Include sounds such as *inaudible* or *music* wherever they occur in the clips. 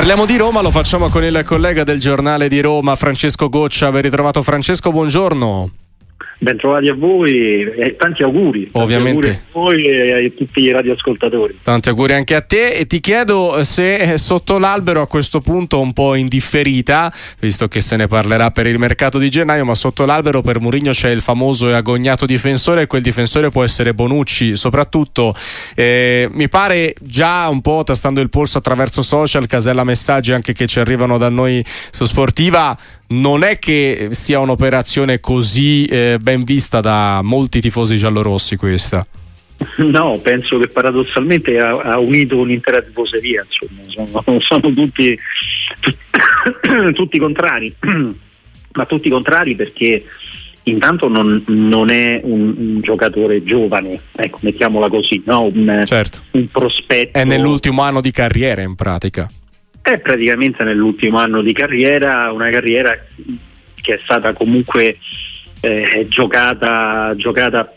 Parliamo di Roma, lo facciamo con il collega del giornale di Roma, Francesco Goccia. Ben ritrovato Francesco, buongiorno. Bentrovati a voi e tanti auguri. Ovviamente. Tanti auguri a voi e a tutti i radioascoltatori. Tanti auguri anche a te e ti chiedo se sotto l'albero a questo punto un po' indifferita, visto che se ne parlerà per il mercato di gennaio, ma sotto l'albero per Murigno c'è il famoso e agognato difensore e quel difensore può essere Bonucci. Soprattutto eh, mi pare già un po' tastando il polso attraverso social, casella messaggi anche che ci arrivano da noi su Sportiva non è che sia un'operazione così eh, ben vista da molti tifosi giallorossi questa. No, penso che paradossalmente ha, ha unito un'intera tifoseria, insomma, sono, sono tutti, *coughs* tutti, contrari, *clears throat* ma tutti contrari perché intanto non, non è un, un, giocatore giovane, ecco, mettiamola così, no? un, certo. un prospetto. È nell'ultimo anno di carriera in pratica. È praticamente nell'ultimo anno di carriera, una carriera che è stata comunque eh, giocata, giocata,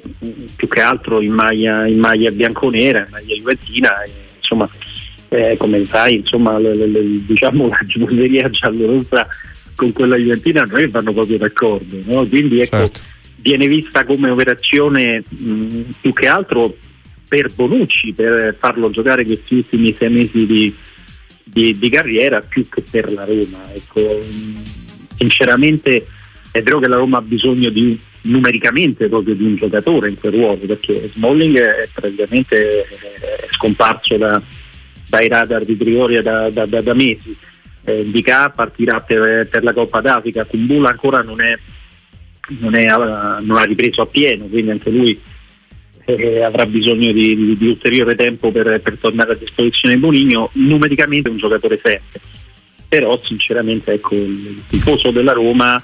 più che altro in maglia, in maglia bianconera, in maglia juventina, e, insomma, eh, come sai, insomma, le, le, le, diciamo, la gioventù giallorossa con quella juventina non è che vanno proprio d'accordo, no? quindi ecco, certo. viene vista come operazione mh, più che altro per Bonucci, per farlo giocare questi ultimi sei mesi di di, di carriera più che per la Roma. Ecco, sinceramente è vero che la Roma ha bisogno di numericamente proprio di un giocatore in quel ruolo perché Smalling è praticamente scomparso da, dai radar di Trigoria da, da, da, mesi. Eh, K partirà per, per, la Coppa d'Africa, Kumbula ancora non, è, non, è, non ha ripreso a pieno, quindi anche lui eh, avrà bisogno di, di, di, ulteriore tempo per, per, tornare a disposizione di Bonigno, numericamente è un giocatore forte, però sinceramente ecco, il tifoso della Roma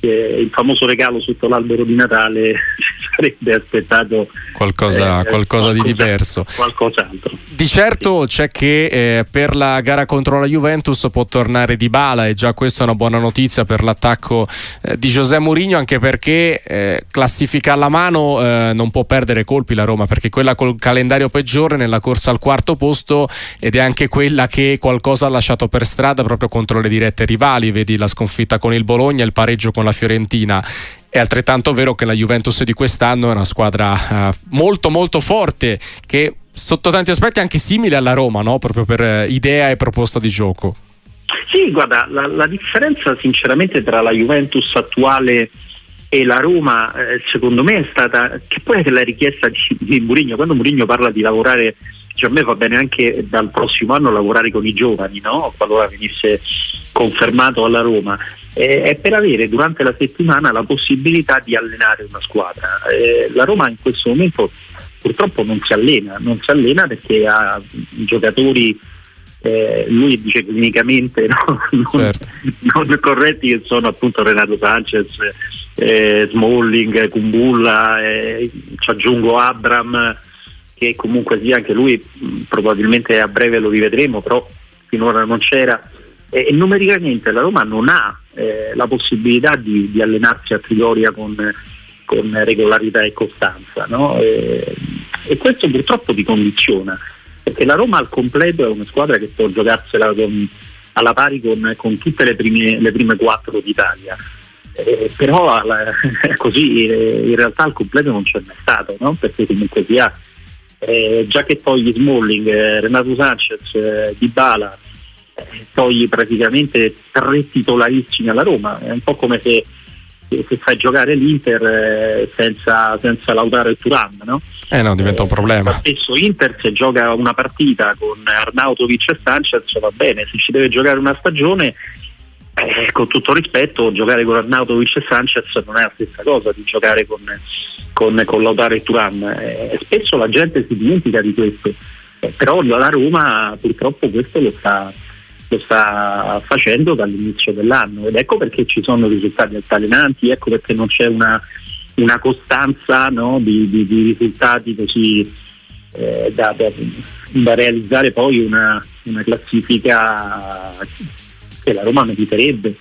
eh, il famoso regalo sotto l'albero di Natale si sarebbe aspettato qualcosa, eh, qualcosa, qualcosa, di diverso. Qualcos'altro. Di certo c'è che eh, per la gara contro la Juventus può tornare Di Bala e già questa è una buona notizia per l'attacco eh, di José Mourinho anche perché eh, classifica alla mano eh, non può perdere colpi la Roma perché quella col calendario peggiore nella corsa al quarto posto ed è anche quella che qualcosa ha lasciato per strada proprio contro le dirette rivali, vedi la sconfitta con il Bologna, il pareggio con la Fiorentina. È altrettanto vero che la Juventus di quest'anno è una squadra uh, molto molto forte che sotto tanti aspetti è anche simile alla Roma, no? proprio per uh, idea e proposta di gioco. Sì, guarda, la, la, differenza sinceramente tra la Juventus attuale e la Roma eh, secondo me è stata, che poi è la richiesta di, di Murigno, quando Murigno parla di lavorare cioè a me va bene anche dal prossimo anno lavorare con i giovani, no? qualora venisse confermato alla Roma, eh, è per avere durante la settimana la possibilità di allenare una squadra. Eh, la Roma in questo momento purtroppo non si allena, non si allena perché ha giocatori eh, lui dice clinicamente *laughs* no? non, certo. non, corretti che sono appunto Renato Sanchez, eh, Smalling, Kumbulla, eh, ci aggiungo Abram che comunque sia anche lui probabilmente a breve lo rivedremo, però finora non c'era. E, numericamente la Roma non ha eh, la possibilità di, di, allenarsi a Trigoria con, con regolarità e costanza. No? E, e, questo purtroppo ti condiziona, perché la Roma al completo è una squadra che può giocarsela con, alla pari con, con tutte le prime, le prime quattro d'Italia. Eh, però alla, *laughs* così eh, in realtà al completo non c'è mai stato, no? perché comunque sia eh, già che togli Smalling, eh, Renato Sanchez, eh, Di Bala, eh, togli praticamente tre titolarissimi alla Roma, è un po' come se, se fai giocare l'Inter eh, senza, senza Lautaro e Turan, no? Eh no, diventa un problema. Spesso Inter se gioca una partita con Arnautovic e Sanchez va bene, se ci deve giocare una stagione eh, con tutto rispetto, giocare con Arnautovic e Sanchez non è la stessa cosa di giocare con, con, con Lautaro e Turan. Eh, spesso la gente si dimentica di questo, eh, però la Roma purtroppo questo lo sta, lo sta, facendo dall'inizio dell'anno. Ed ecco perché ci sono risultati altalenanti, ecco perché non c'è una, una costanza no, di, di, di, risultati così eh, da, da, da, realizzare poi una, una classifica che la Roma meriterebbe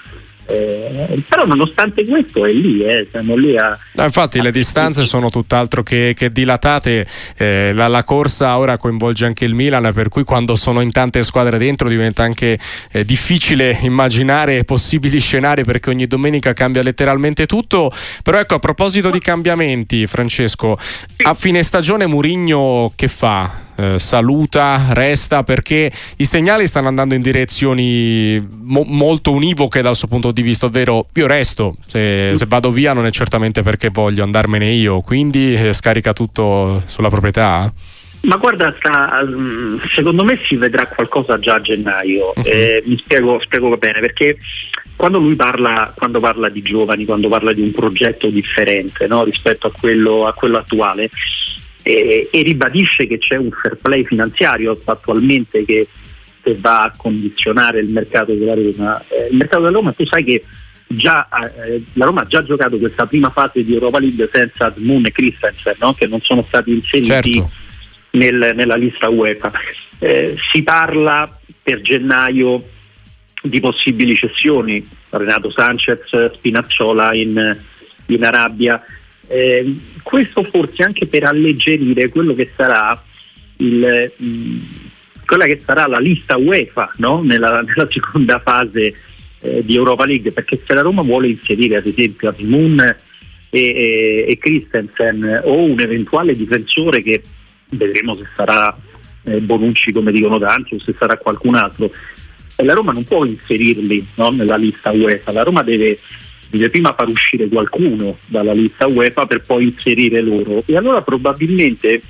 Eh, però nonostante questo è lì, eh, siamo lì a... No, infatti a le distanze sono tutt'altro che, che dilatate, eh, la, la, corsa ora coinvolge anche il Milan, per cui quando sono in tante squadre dentro diventa anche eh, difficile immaginare possibili scenari perché ogni domenica cambia letteralmente tutto. Però ecco, a proposito di cambiamenti, Francesco, a fine stagione Murigno che fa? Eh, saluta, resta perché i segnali stanno andando in direzioni mo- molto univoche dal suo punto di vista, ovvero io resto, se, se vado via non è certamente perché voglio andarmene io, quindi eh, scarica tutto sulla proprietà. Ma guarda, sta, mm, secondo me si vedrà qualcosa già a gennaio. Uh-huh. Eh, mi spiego, spiego bene perché quando lui parla, quando parla, di giovani, quando parla di un progetto differente no, rispetto a quello, a quello attuale, e, e, ribadisce che c'è un fair play finanziario attualmente che, che va a condizionare il mercato della Roma. Eh, il mercato della Roma, tu sai che già, eh, la Roma ha già giocato questa prima fase di Europa League senza Moon e Christensen, no? che non sono stati inseriti certo. nel, nella lista UEFA. Eh, si parla per gennaio di possibili cessioni, Renato Sanchez, Spinacciola in, in Arabia. Eh, questo forse anche per alleggerire quello che sarà il, mh, mm, quella che sarà la lista UEFA no? nella, *laughs* nella, seconda fase eh, di Europa League, perché se la Roma vuole inserire ad esempio Asmun e, e, e Christensen o un eventuale difensore che vedremo se sarà eh, Bonucci come dicono tanti o se sarà qualcun altro, la Roma non può inserirli no? nella lista UEFA, la Roma deve deve prima far uscire qualcuno dalla lista UEFA per poi inserire loro e allora probabilmente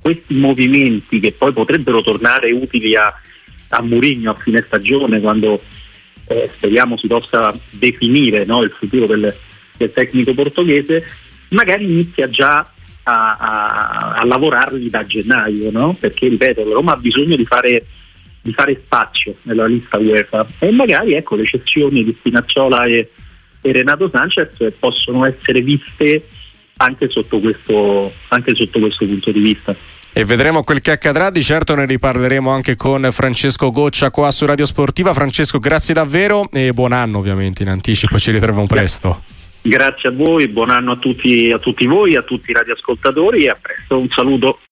questi movimenti che poi potrebbero tornare utili a, a Murigno a fine stagione quando eh, speriamo si possa definire no, il futuro del, del, tecnico portoghese magari inizia già a, a, a lavorarli da gennaio no? perché ripeto Roma ha bisogno di fare, di fare spazio nella lista UEFA e magari ecco le cessioni di Spinacciola e e Renato Sanchez possono essere viste anche sotto questo, anche sotto questo punto di vista. E vedremo quel che accadrà, di certo ne riparleremo anche con Francesco Goccia qua su Radio Sportiva. Francesco, grazie davvero e buon anno ovviamente in anticipo, ci ritroviamo presto. Grazie a voi, buon anno a tutti, a tutti voi, a tutti i radioascoltatori e a presto, un saluto.